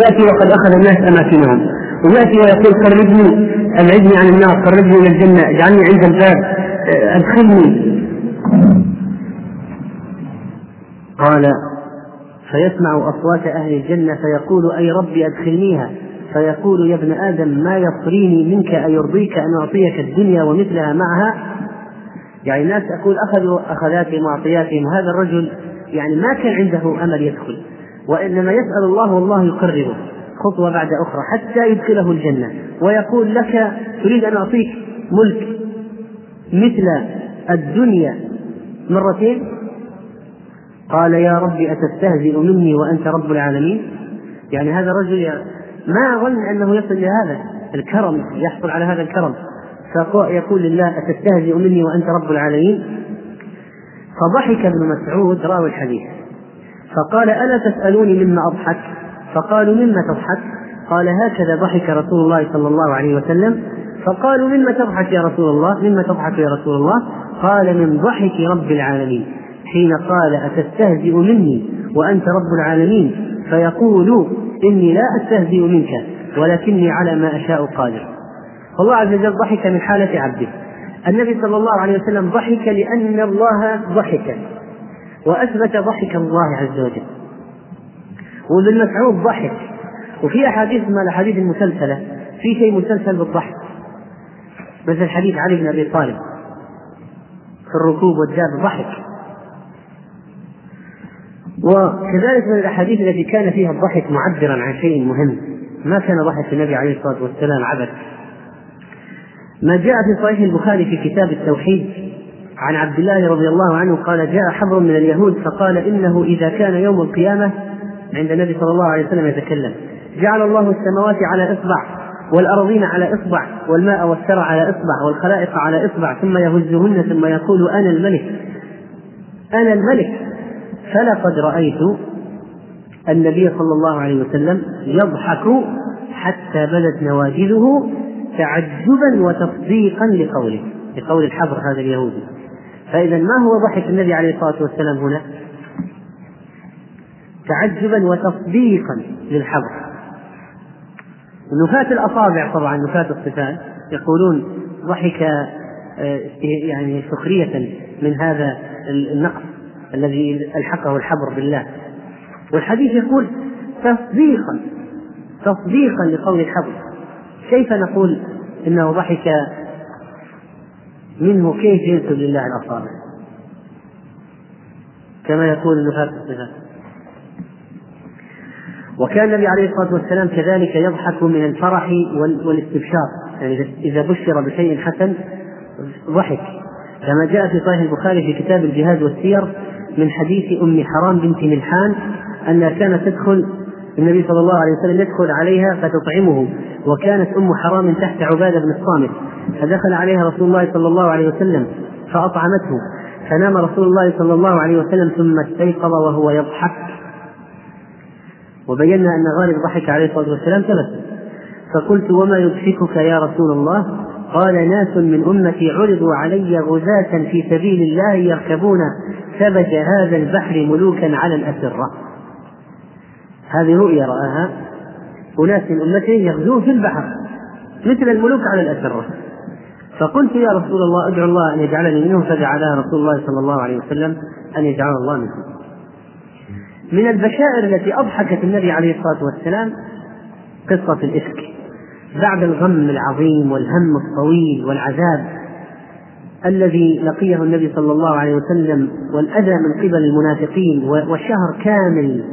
يأتي وقد أخذ الناس أماكنهم. ويأتي ويقول خرجني أبعدني عن النار خرجني إلى الجنة اجعلني عند الباب أدخلني. قال فيسمع أصوات أهل الجنة فيقول أي ربي أدخلنيها؟ فيقول يا ابن آدم ما يصريني منك أيرضيك أن أعطيك الدنيا ومثلها معها؟ يعني الناس أقول أخذوا أخذاتهم وأعطياتهم وهذا الرجل يعني ما كان عنده أمل يدخل. وإنما يسأل الله والله يقربه. خطوة بعد أخرى حتى يدخله الجنة. ويقول لك تريد أن أعطيك ملك مثل الدنيا مرتين؟ قال يا رب أتستهزئ مني وأنت رب العالمين؟ يعني هذا الرجل ما ظن أنه يصل إلى هذا الكرم يحصل على هذا الكرم. فيقول لله أتستهزئ مني وأنت رب العالمين؟ فضحك ابن مسعود راوي الحديث. فقال ألا تسألوني مما أضحك؟ فقالوا مما تضحك؟ قال هكذا ضحك رسول الله صلى الله عليه وسلم. فقالوا مما تضحك يا رسول الله؟ مما تضحك يا رسول الله؟ قال من ضحك رب العالمين. حين قال أتستهزئ مني وأنت رب العالمين؟ فيقول إني لا أستهزئ منك ولكني على ما أشاء قادر. فالله عز وجل ضحك من حالة عبده. النبي صلى الله عليه وسلم ضحك لأن الله ضحك. وأثبت ضحك الله عز وجل. وابن مسعود ضحك. وفي أحاديث ما الأحاديث المسلسلة في شيء مسلسل بالضحك. مثل حديث علي بن أبي طالب. في الركوب والجاب ضحك. وكذلك من الأحاديث التي كان فيها الضحك معبرا عن شيء مهم. ما كان ضحك النبي عليه الصلاة والسلام عبث ما جاء في صحيح البخاري في كتاب التوحيد. عن عبد الله رضي الله عنه قال جاء حبر من اليهود فقال إنه إذا كان يوم القيامة عند النبي صلى الله عليه وسلم يتكلم. جعل الله السماوات على إصبع والأرضين على إصبع والماء والثرى على إصبع والخلائق على إصبع ثم يهزهن ثم يقول أنا الملك. أنا الملك. فلقد رأيت النبي صلى الله عليه وسلم يضحك حتى بدت نواجذه تعجبا وتصديقا لقوله لقول الحبر هذا اليهودي. فإذا ما هو ضحك النبي عليه الصلاة والسلام هنا؟ تعجبا وتصديقا للحبر نفاة الأصابع طبعا نفاة الصفات. يقولون ضحك آه، يعني سخرية من هذا النقص الذي ألحقه الحبر بالله. والحديث يقول تصديقا تصديقا لقول الحبر. كيف نقول إنه ضحك منه كيف ينسب لله الأصابع؟ كما يقول نفاق الصفات وكان النبي عليه الصلاة والسلام كذلك يضحك من الفرح والاستبشار. يعني إذا بشر بشيء حسن ضحك. كما جاء في صحيح البخاري في كتاب الجهاد والسير من حديث أم حرام بنت ملحان أنها كانت تدخل النبي صلى الله عليه وسلم يدخل عليها فتطعمه. وكانت أم حرام تحت عبادة بن الصامت فدخل عليها رسول الله صلى الله عليه وسلم فأطعمته فنام رسول الله صلى الله عليه وسلم ثم استيقظ وهو يضحك. وبينا أن غالب ضحك عليه الصلاة والسلام تبسم فقلت وما يضحكك يا رسول الله؟ قال ناس من أمتي عرضوا علي غزاة في سبيل الله يركبون ثبت هذا البحر ملوكا على الأسرة. هذه رؤيا رآها. أناس من أمته يغزون في البحر مثل الملوك على الأسرة. فقلت يا رسول الله أدعو الله أن يجعلني منهم فدعا لها رسول الله صلى الله عليه وسلم أن يجعل الله منهم. من البشائر التي أضحكت النبي عليه الصلاة والسلام قصة الإفك. بعد الغم العظيم والهم الطويل والعذاب الذي لقيه النبي صلى الله عليه وسلم والأذى من قبل المنافقين وشهر كامل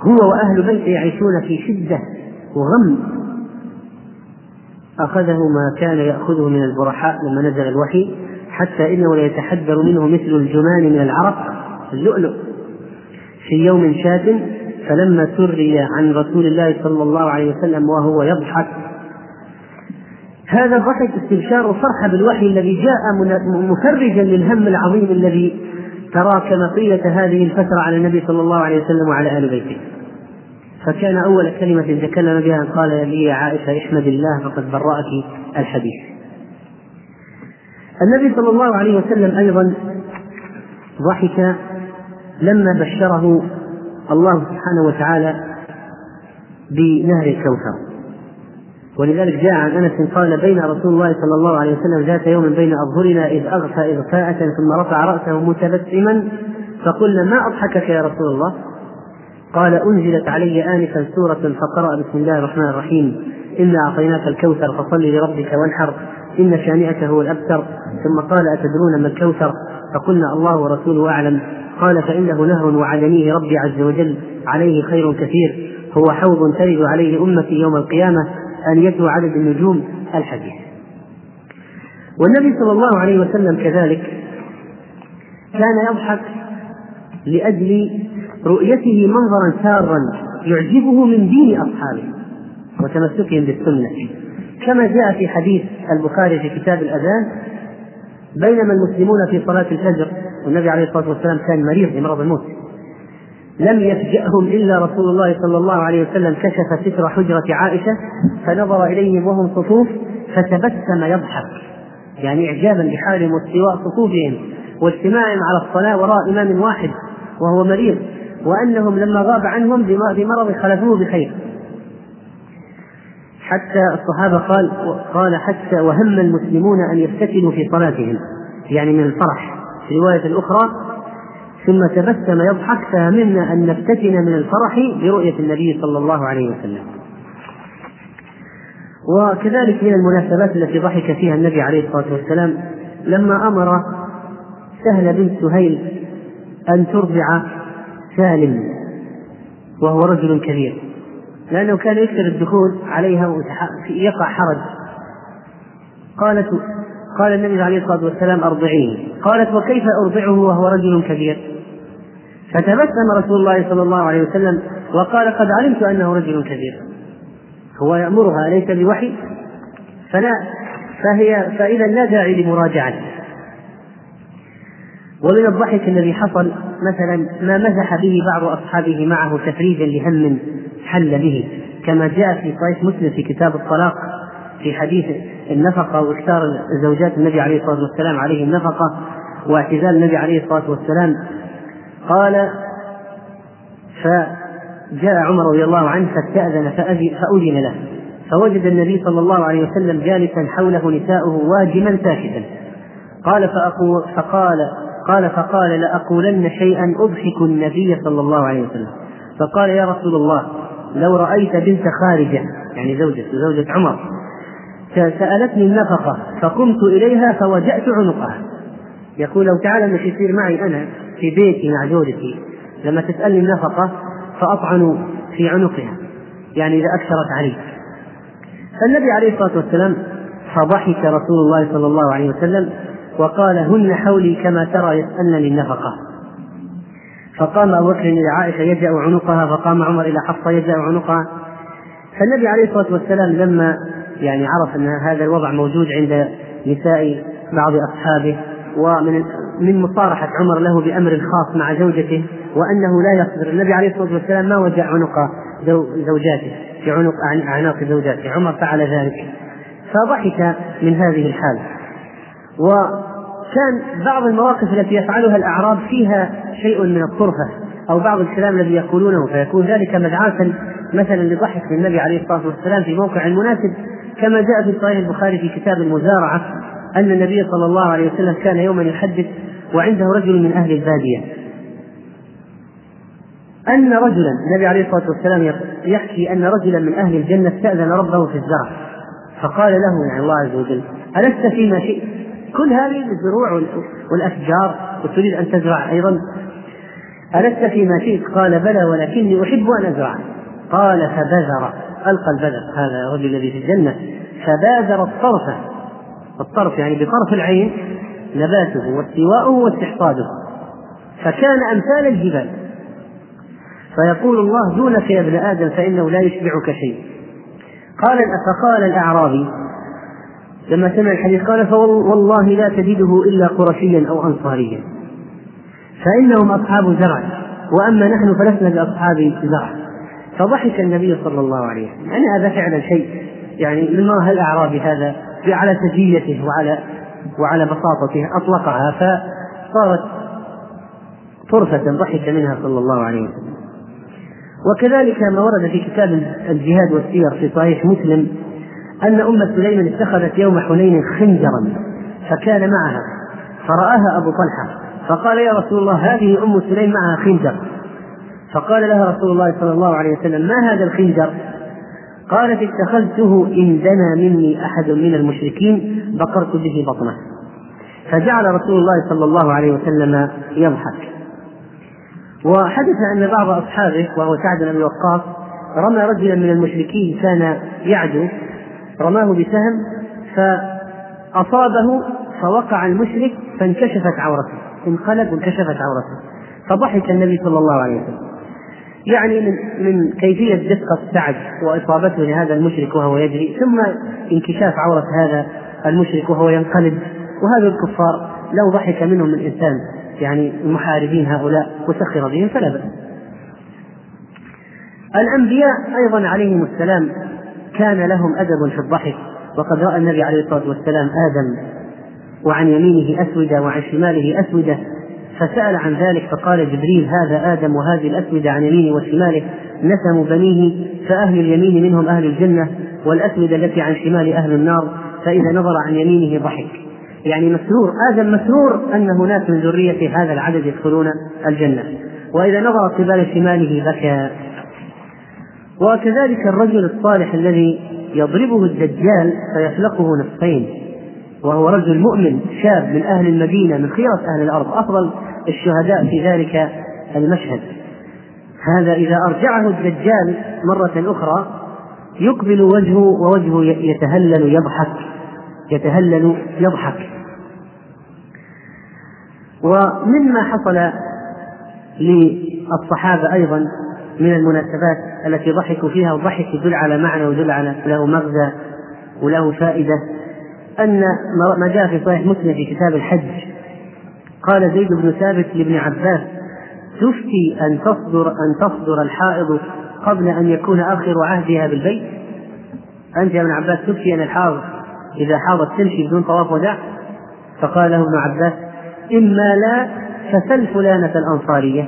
هو وأهل بيته يعيشون في شدة وغم. أخذه ما كان يأخذه من البرحاء لما نزل الوحي حتى إنه ليتحدر منه مثل الجمان من العرق اللؤلؤ. في يوم شات فلما سري عن رسول الله صلى الله عليه وسلم وهو يضحك. هذا الضحك استبشار وفرحة بالوحي الذي جاء مفرجا للهم العظيم الذي تراكم طيلة هذه الفترة على النبي صلى الله عليه وسلم وعلى آل بيته. فكان أول كلمة تكلم بها أن قال لي يا عائشة احمد الله فقد برأك الحديث. النبي صلى الله عليه وسلم أيضا ضحك لما بشره الله سبحانه وتعالى بنهر الكوثر. ولذلك جاء عن أنس قال بين رسول الله صلى الله عليه وسلم ذات يوم بين أظهرنا إذ أغفى اغفاءة ثم رفع رأسه متبسما فقلنا ما أضحكك يا رسول الله؟ قال أنزلت علي آنفا سورة فقرأ بسم الله الرحمن الرحيم انا أعطيناك الكوثر فصل لربك وانحر إن شانئك هو الأبتر ثم قال أتدرون ما الكوثر فقلنا الله ورسوله أعلم قال فإنه نهر وعدنيه ربي عز وجل عليه خير كثير هو حوض ترد عليه أمتي يوم القيامة آنيته عدد النجوم الحديث. والنبي صلى الله عليه وسلم كذلك كان يضحك لأجل رؤيته منظرا سارا يعجبه من دين أصحابه وتمسكهم بالسنة. كما جاء في حديث البخاري في كتاب الأذان بينما المسلمون في صلاة الفجر والنبي عليه الصلاة والسلام كان مريض بمرض الموت. لم يفجأهم إلا رسول الله صلى الله عليه وسلم كشف ستر حجرة عائشة فنظر إليهم وهم صفوف فتبسم يضحك. يعني إعجابا بحالهم واستواء صفوفهم واجتماعهم على الصلاة وراء إمام واحد وهو مريض وأنهم لما غاب عنهم بمرض خلفوه بخير. حتى الصحابة قال قال حتى وهم المسلمون أن يفتتنوا في صلاتهم يعني من الفرح. في رواية أخرى ثم تبسم يضحك فهمنا أن نفتتن من الفرح برؤية النبي صلى الله عليه وسلم. وكذلك من المناسبات التي ضحك فيها النبي عليه الصلاة والسلام لما أمر سهل بنت سهيل أن ترضع سالم وهو رجل كبير لأنه كان يكثر الدخول عليها ويقع حرج. قالت قال النبي عليه الصلاة والسلام أرضعيه. قالت وكيف أرضعه وهو رجل كبير؟ فتبسم رسول الله صلى الله عليه وسلم وقال قد علمت أنه رجل كبير. هو يأمرها اليس بوحي. فلا فهي فإذا لا داعي لمراجعته ومن الضحك الذي حصل مثلا ما مزح به بعض أصحابه معه تفريجا لهم حل به كما جاء في صحيح مسلم في كتاب الطلاق في حديث النفقة واكثار زوجات النبي عليه الصلاة والسلام عليه النفقه واعتزال النبي عليه الصلاة والسلام قال فجاء عمر رضي الله عنه فاستأذن فأذن له. فوجد النبي صلى الله عليه وسلم جالسا حوله نساؤه واجما ساكتا. قال فأقول فقال قال فقال لأقولن شيئا أضحك النبي صلى الله عليه وسلم. فقال يا رسول الله لو رأيت بنت خارجة يعني زوجة زوجة عمر سألتني النفقة فقمت إليها فوجأت عنقها. يقول لو تعالى أنك يصير معي أنا في بيتي مع زوجتي لما تسألني النفقة فأطعن في عنقها يعني إذا أكثرت علي فالنبي عليه الصلاة والسلام فضحك رسول الله صلى الله عليه وسلم وقال هن حولي كما ترى يسألني النفقة. فقام أبو بكر إلى عائشة يجأ عنقها فقام عمر إلى حفصة يجأ عنقها. فالنبي عليه الصلاة والسلام لما يعني عرف أن هذا الوضع موجود عند نساء بعض أصحابه ومن من مصارحة عمر له بأمر خاص مع زوجته وأنه لا يصبر. النبي عليه الصلاة والسلام ما وجع عنق زوجاته في عنق أعناق زوجاته. عمر فعل ذلك. فضحك من هذه الحال. وكان بعض المواقف التي يفعلها الأعراب فيها شيء من الطرفة أو بعض الكلام الذي يقولونه. فيكون ذلك مدعاة مثلا لضحك النبي عليه الصلاة والسلام في موقع مناسب كما جاء في صحيح البخاري في كتاب المزارعة. أن النبي صلى الله عليه وسلم كان يوما يحدث وعنده رجل من أهل البادية. أن رجلا النبي عليه الصلاة والسلام يحكي أن رجلا من أهل الجنة استأذن ربه في الزرع. فقال له يعني الله عز وجل ألست فيما شئت؟ كل هذه الزروع والأشجار وتريد أن تزرع أيضا؟ ألست فيما شئت؟ قال بلى ولكني أحب أن أزرع. قال فبذر. ألقى البذر. هذا الرجل الذي في الجنة. فبادر الطرف الطرف يعني بطرف العين نباته واستواؤه واستحصاده فكان أمثال الجبال. فيقول الله دونك يا ابن آدم فإنه لا يشبعك شيء. قال فقال الأعرابي لما سمع الحديث قال فوالله لا تجده إلا قرشيا أو أنصاريا. فإنهم أصحاب زرع وأما نحن فلسنا بأصحاب زرع. فضحك النبي صلى الله عليه وسلم. يعني هذا فعلا شيء يعني من الأعرابي هذا؟ على سجيته وعلى وعلى بساطته أطلقها فصارت طرفة ضحك منها صلى الله عليه وسلم. وكذلك ما ورد في كتاب الجهاد والسير في صحيح مسلم أن أم سليم اتخذت يوم حنين خنجرا فكان معها فرآها أبو طلحة فقال يا رسول الله هذه أم سليم معها خنجر. فقال لها رسول الله صلى الله عليه وسلم ما هذا الخنجر؟ قالت اتخذته إن دنا مني أحد من المشركين بقرت به بطنه. فجعل رسول الله صلى الله عليه وسلم يضحك. وحدث أن بعض أصحابه وهو سعد بن وقاص رمى رجلا من المشركين كان يعدو رماه بسهم فأصابه فوقع المشرك فانكشفت عورته انقلب وانكشفت عورته فضحك النبي صلى الله عليه وسلم. يعني من من كيفية دقة سعد وإصابته لهذا المشرك وهو يجري ثم انكشاف عورة هذا المشرك وهو ينقلب. وهذا الكفار لو ضحك منهم الإنسان يعني المحاربين هؤلاء وسخر بهم فلا بأس. الأنبياء أيضا عليهم السلام كان لهم أدب في الضحك وقد رأى النبي عليه الصلاة والسلام آدم وعن يمينه أسودة وعن شماله أسودة فسأل عن ذلك فقال جبريل هذا آدم وهذه الأسودة عن يمينه وشماله نسم بنيه فأهل اليمين منهم أهل الجنة والأسودة التي عن شمال أهل النار فإذا نظر عن يمينه ضحك. يعني مسرور آدم مسرور أن هناك من ذرية هذا العدد يدخلون الجنة. وإذا نظر قبل شماله بكى. وكذلك الرجل الصالح الذي يضربه الدجال فيفلقه نصفين وهو رجل مؤمن شاب من أهل المدينة من خيرة أهل الأرض أفضل الشهداء في ذلك المشهد. هذا إذا أرجعه الدجال مرة أخرى يقبل وجهه ووجهه يتهلل يضحك يتهلل يضحك. ومما حصل للصحابة أيضا من المناسبات التي ضحكوا فيها والضحك يدل على معنى ويدل على له مغزى وله فائدة أن ما جاء في صحيح مسلم في كتاب الحج قال زيد بن ثابت لابن عباس تفتي أن تصدر أن تصدر الحائض قبل أن يكون آخر عهدها بالبيت؟ أنت يا ابن عباس تفتي أن الحائض إذا حاضت تمشي بدون طواف وداع؟ فقال له ابن عباس إما لا فسل فلانة الأنصارية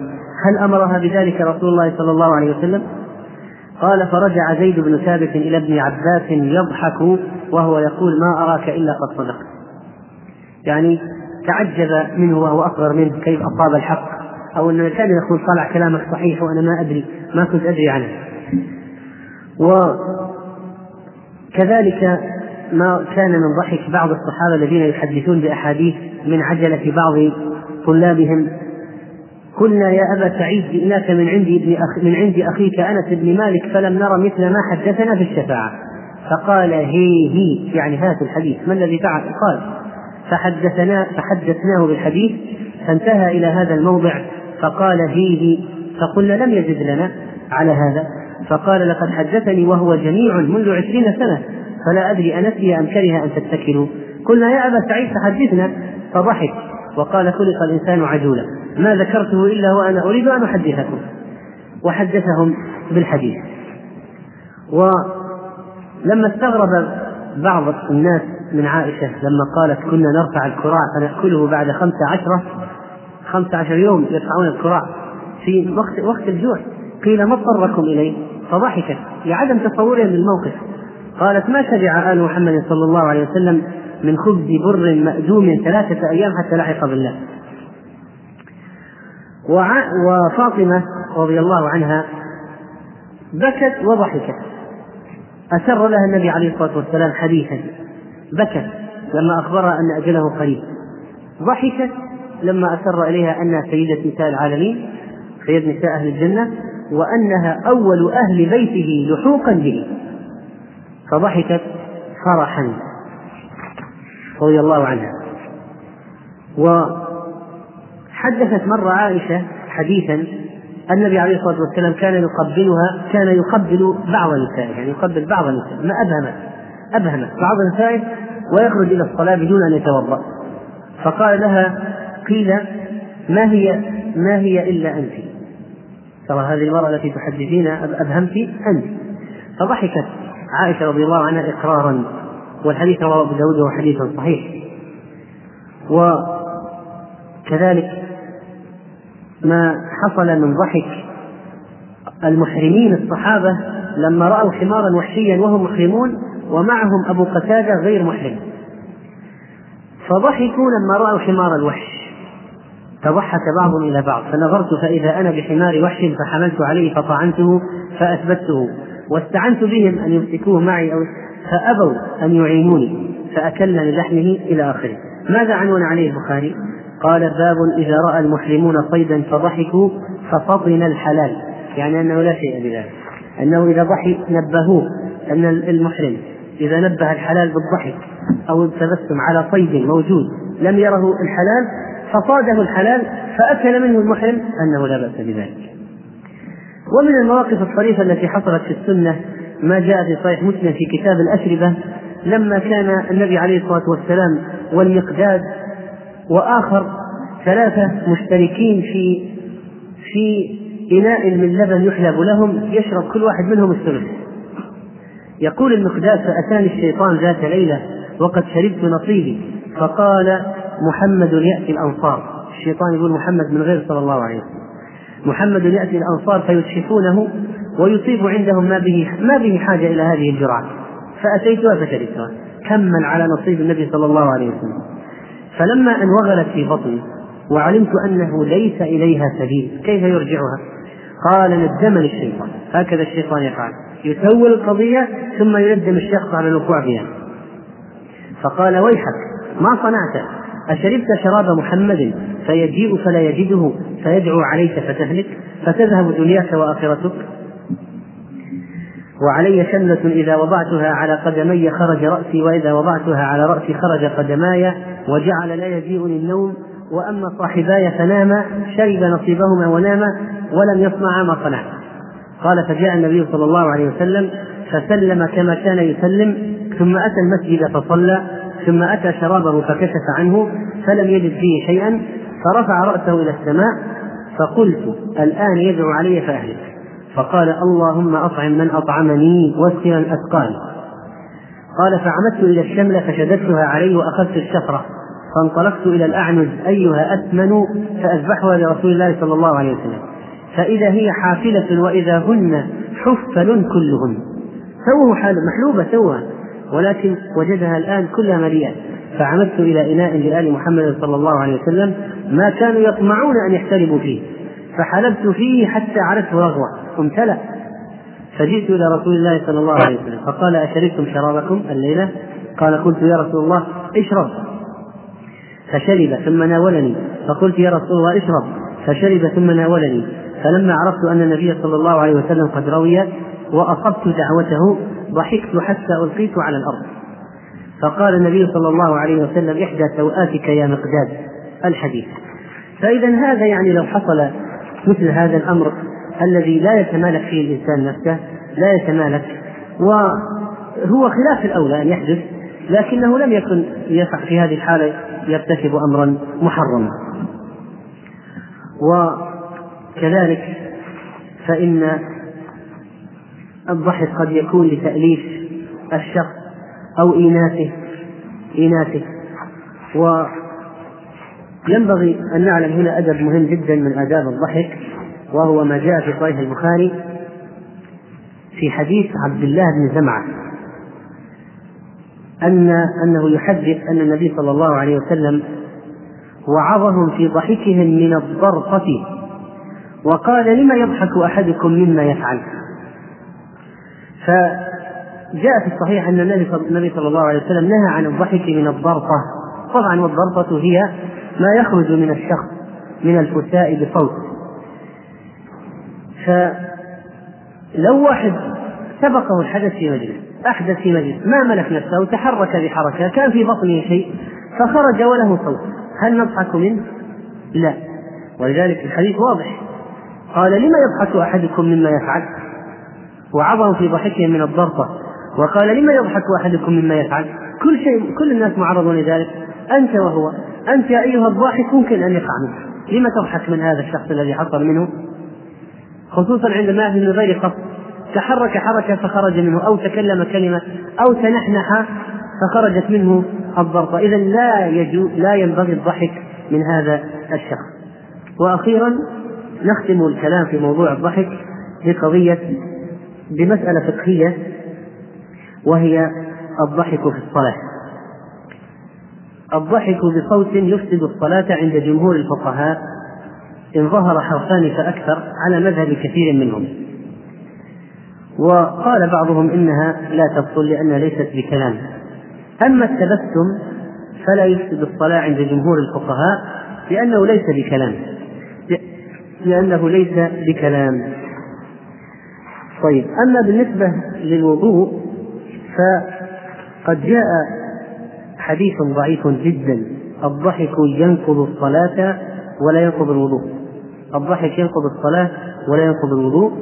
هل أمرها بذلك رسول الله صلى الله عليه وسلم؟ قال فرجع زيد بن ثابت إلى ابن عباس يضحك وهو يقول ما أراك إلا قد صدقت. يعني تعجب منه وهو أصغر منه كيف أصاب الحق أو أن الإنسان يقول طلع كلامك صحيح وأنا ما أدري ما كنت أدري عنه. وكذلك ما كان من ضحك بعض الصحابة الذين يحدثون بأحاديث من عجلة بعض طلابهم. قلنا يا أبا سعيد جئناك من عند ابن أخ من عند أخيك أنس بن مالك فلم نرى مثل ما حدثنا في الشفاعة. فقال هي هي. يعني هات الحديث. ما الذي فعل؟ قال فحدثنا فحدثناه بالحديث فانتهى إلى هذا الموضع فقال هي فقلنا لم يزد لنا على هذا فقال لقد حدثني وهو جميع منذ عشرين سنة فلا أدري أنسي أم كره أن تتكلوا. قلنا يا أبا سعيد فحدثنا فضحك وقال خلق الإنسان عجولا ما ذكرته إلا وأنا أريد أن أحدثكم. وحدثهم بالحديث. ولما استغرب بعض الناس من عائشة لما قالت كنا نرفع الكراع فنأكله بعد خمسة عشرة خمسة عشر يوم يرفعون الكراع في وقت وقت الجوع. قيل ما اضطركم إليه؟ فضحكت. لعدم تصورهم للموقف. قالت ما شبع آل محمد صلى الله عليه وسلم من خبز بر مأدوم ثلاثة أيام حتى لحق بالله. وفاطمة رضي الله عنها بكت وضحكت. أسر لها النبي عليه الصلاة والسلام حديثا. بكت لما أخبرها أن أجله قريب. ضحكت لما أسر إليها أنها سيدة نساء العالمين سيد نساء أهل الجنة وأنها أول أهل بيته لحوقا به. فضحكت فرحا رضي الله عنها. وحدثت مرة عائشة حديثا النبي عليه الصلاة والسلام كان يقبلها كان يقبل بعض نسائه يعني يقبل بعض النساء ما أبهم أبهم بعض نسائه ويخرج إلى الصلاة بدون أن يتوضأ. فقال لها قيل ما هي ما هي إلا أنت؟ ترى هذه المرأة التي تحدثين أبهمت أنت. فضحكت عائشة رضي الله عنها إقرارا والحديث رواه أبو داود وهو حديث صحيح. وكذلك ما حصل من ضحك المحرمين الصحابة لما رأوا حمارا وحشيا وهم محرمون ومعهم أبو قتادة غير محرم. فضحكوا لما رأوا حمار الوحش. تضحك بعضهم إلى بعض. فنظرت فإذا أنا بحمار وحش فحملت عليه فطعنته فأثبته. واستعنت بهم أن يمسكوه معي أو فأبوا أن يعينوني. فأكلنا لحمه إلى آخره. ماذا عنون عليه البخاري؟ قال باب إذا رأى المحرمون صيدا فضحكوا ففطن الحلال. يعني أنه لا شيء بذلك. أنه إذا ضحك نبهوه أن المحرم. إذا نبه الحلال بالضحك أو التبسم على صيد موجود لم يره الحلال فصاده الحلال فأكل منه المحرم أنه لا بأس بذلك. ومن المواقف الطريفة التي حصلت في السنة ما جاء في صحيح مسلم في كتاب الأشربة لما كان النبي عليه الصلاة والسلام والمقداد وآخر ثلاثة مشتركين في في إناء من لبن يحلب لهم يشرب كل واحد منهم الثلث. يقول المقداد فأتاني الشيطان ذات ليلة وقد شربت نصيبي فقال محمد يأتي الأنصار. الشيطان يقول محمد من غير صلى الله عليه وسلم. محمد يأتي الأنصار فيتشفونه ويصيب عندهم ما به ما به حاجة إلى هذه الجرعة. فأتيتها فشربتها. كما على نصيب النبي صلى الله عليه وسلم. فلما أن وغلت في بطني وعلمت أنه ليس إليها سبيل كيف يرجعها؟ قال ندمني الشيطان. هكذا الشيطان يفعل. يسول القضية ثم يندم الشخص على الوقوع بها فقال ويحك ما صنعت؟ أشربت شراب محمد فيجيء فلا يجده فيدعو عليك فتهلك فتذهب دنياك وآخرتك. وعلي شملة إذا وضعتها على قدمي خرج رأسي وإذا وضعتها على رأسي خرج قدماي وجعل لا يجيئني النوم وأما صاحباي فناما شرب نصيبهما وناما ولم يصنعا ما صنعت. قال فجاء النبي صلى الله عليه وسلم فسلم كما كان يسلم ثم أتى المسجد فصلى ثم أتى شرابه فكشف عنه فلم يجد فيه شيئا فرفع رأسه إلى السماء فقلت الآن يدعو علي فأهلك. فقال اللهم أطعم من أطعمني من أسقاني. قال فعمدت إلى الشملة فشددتها عليه وأخذت الشفرة فانطلقت إلى الأعنز أيها أثمن فأذبحها لرسول الله صلى الله عليه وسلم. فإذا هي حافلة وإذا هن حفل كلهن. سووا حال محلوبة سوها ولكن وجدها الآن كلها مليئة. فعمدت إلى إناء لآل محمد صلى الله عليه وسلم ما كانوا يطمعون أن يحتربوا فيه. فحلبت فيه حتى عرفت رغوة. امتلأ. فجئت إلى رسول الله صلى الله عليه وسلم. فقال أشربتم شرابكم الليلة؟ قال قلت يا رسول الله اشرب. فشرب ثم ناولني. فقلت يا رسول الله اشرب. فشرب ثم ناولني. فلما عرفت أن النبي صلى الله عليه وسلم قد روي وأصبت دعوته ضحكت حتى ألقيت على الأرض. فقال النبي صلى الله عليه وسلم إحدى سوآتك يا مقداد الحديث. فإذا هذا يعني لو حصل مثل هذا الأمر الذي لا يتمالك فيه الإنسان نفسه لا يتمالك وهو خلاف الأولى أن يحدث لكنه لم يكن يفعل في هذه الحالة يرتكب أمرا محرما. وكذلك فإن الضحك قد يكون لتأليف الشخص أو إيناسه إيناسه. وينبغي أن نعلم هنا أدب مهم جدا من آداب الضحك وهو ما جاء في صحيح البخاري في حديث عبد الله بن زمعة أن أنه يحدث أن النبي صلى الله عليه وسلم وعظهم في ضحكهم من الضرقة. وقال لم يضحك أحدكم مما يفعل؟ فجاء في الصحيح أن النبي صلى الله عليه وسلم نهى عن الضحك من الضرقة طبعا والضرقة هي ما يخرج من الشخص من الفساء بصوت. فلو واحد سبقه الحدث في مجلس أحدث في مجلس ما ملك نفسه تحرك بحركة كان في بطنه شيء فخرج وله صوت. هل نضحك منه؟ لا. ولذلك الحديث واضح. قال لما يضحك أحدكم مما يفعل؟ وعظم في ضحكهم من الضرطة. وقال لما يضحك أحدكم مما يفعل؟ كل شيء كل الناس معرضون لذلك. أنت وهو. أنت يا أيها الضاحك ممكن أن يقع منك لما تضحك من هذا الشخص الذي حصل منه؟ خصوصا عندما من غير قصد. تحرك حركة فخرج منه أو تكلم كلمة أو تنحنح فخرجت منه الضرطة. إذا لا يجو لا ينبغي الضحك من هذا الشخص. وأخيرا نختم الكلام في موضوع الضحك بقضية بمسألة فقهية وهي الضحك في الصلاة. الضحك بصوت يفسد الصلاة عند جمهور الفقهاء إن ظهر حرفان فأكثر على مذهب كثير منهم. وقال بعضهم إنها لا تبطل لأنها ليست بكلام. أما التبسم فلا يفسد الصلاة عند جمهور الفقهاء لأنه ليس بكلام. لأنه ليس بكلام. طيب أما بالنسبة للوضوء فقد جاء حديث ضعيف جدا. الضحك ينقض الصلاة ولا ينقض الوضوء. الضحك ينقض الصلاة ولا ينقض الوضوء.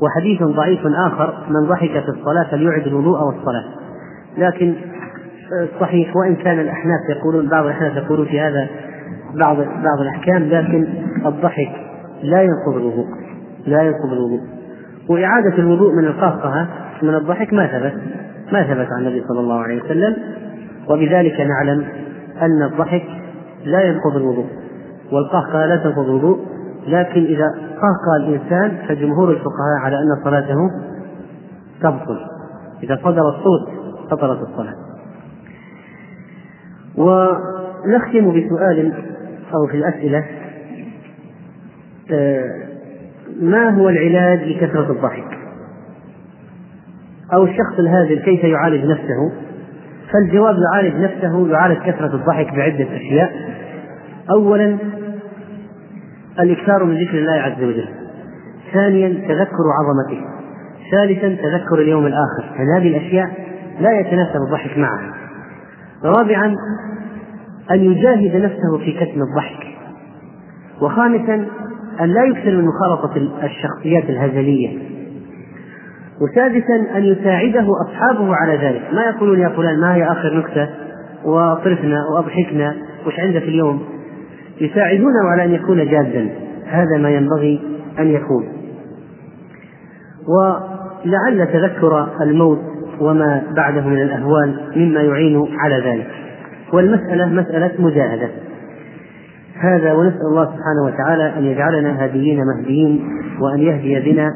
وحديث ضعيف آخر من ضحك في الصلاة فليعد الوضوء والصلاة. لكن صحيح وإن كان الأحناف يقولون بعض الأحناف يقولون في هذا بعض بعض الأحكام لكن الضحك لا ينقض الوضوء لا ينقض الوضوء. وإعادة الوضوء من القهقهة من الضحك ما ثبت ما ثبت عن النبي صلى الله عليه وسلم. وبذلك نعلم أن الضحك لا ينقض الوضوء والقهقهة لا تنقض الوضوء. لكن إذا قهقه الإنسان فجمهور الفقهاء على أن صلاته تبطل. إذا صدر الصوت بطلت الصلاة. ونختم بسؤال أو في الأسئلة آه، ما هو العلاج لكثرة الضحك؟ أو الشخص الهازل كيف يعالج نفسه؟ فالجواب يعالج نفسه يعالج كثرة الضحك بعدة أشياء. أولا الإكثار من ذكر الله عز وجل. ثانيا تذكر عظمته. ثالثا تذكر اليوم الآخر. هذه الأشياء لا يتناسب الضحك معها. رابعا أن يجاهد نفسه في كتم الضحك. وخامسا أن لا يكثر من مخالطة الشخصيات الهزلية. وسادسا أن يساعده أصحابه على ذلك. ما يقولون يا فلان ما هي آخر نكتة؟ وطرفنا وأضحكنا. وش عندك اليوم؟ يساعدونه على أن يكون جادا. هذا ما ينبغي أن يكون. ولعل تذكر الموت وما بعده من الأهوال مما يعين على ذلك. والمسألة مسألة مجاهدة. هذا ونسأل الله سبحانه وتعالى أن يجعلنا هاديين مهديين وأن يهدي بنا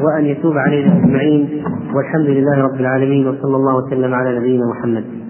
وأن يتوب علينا أجمعين. والحمد لله رب العالمين وصلى الله وسلم على نبينا محمد.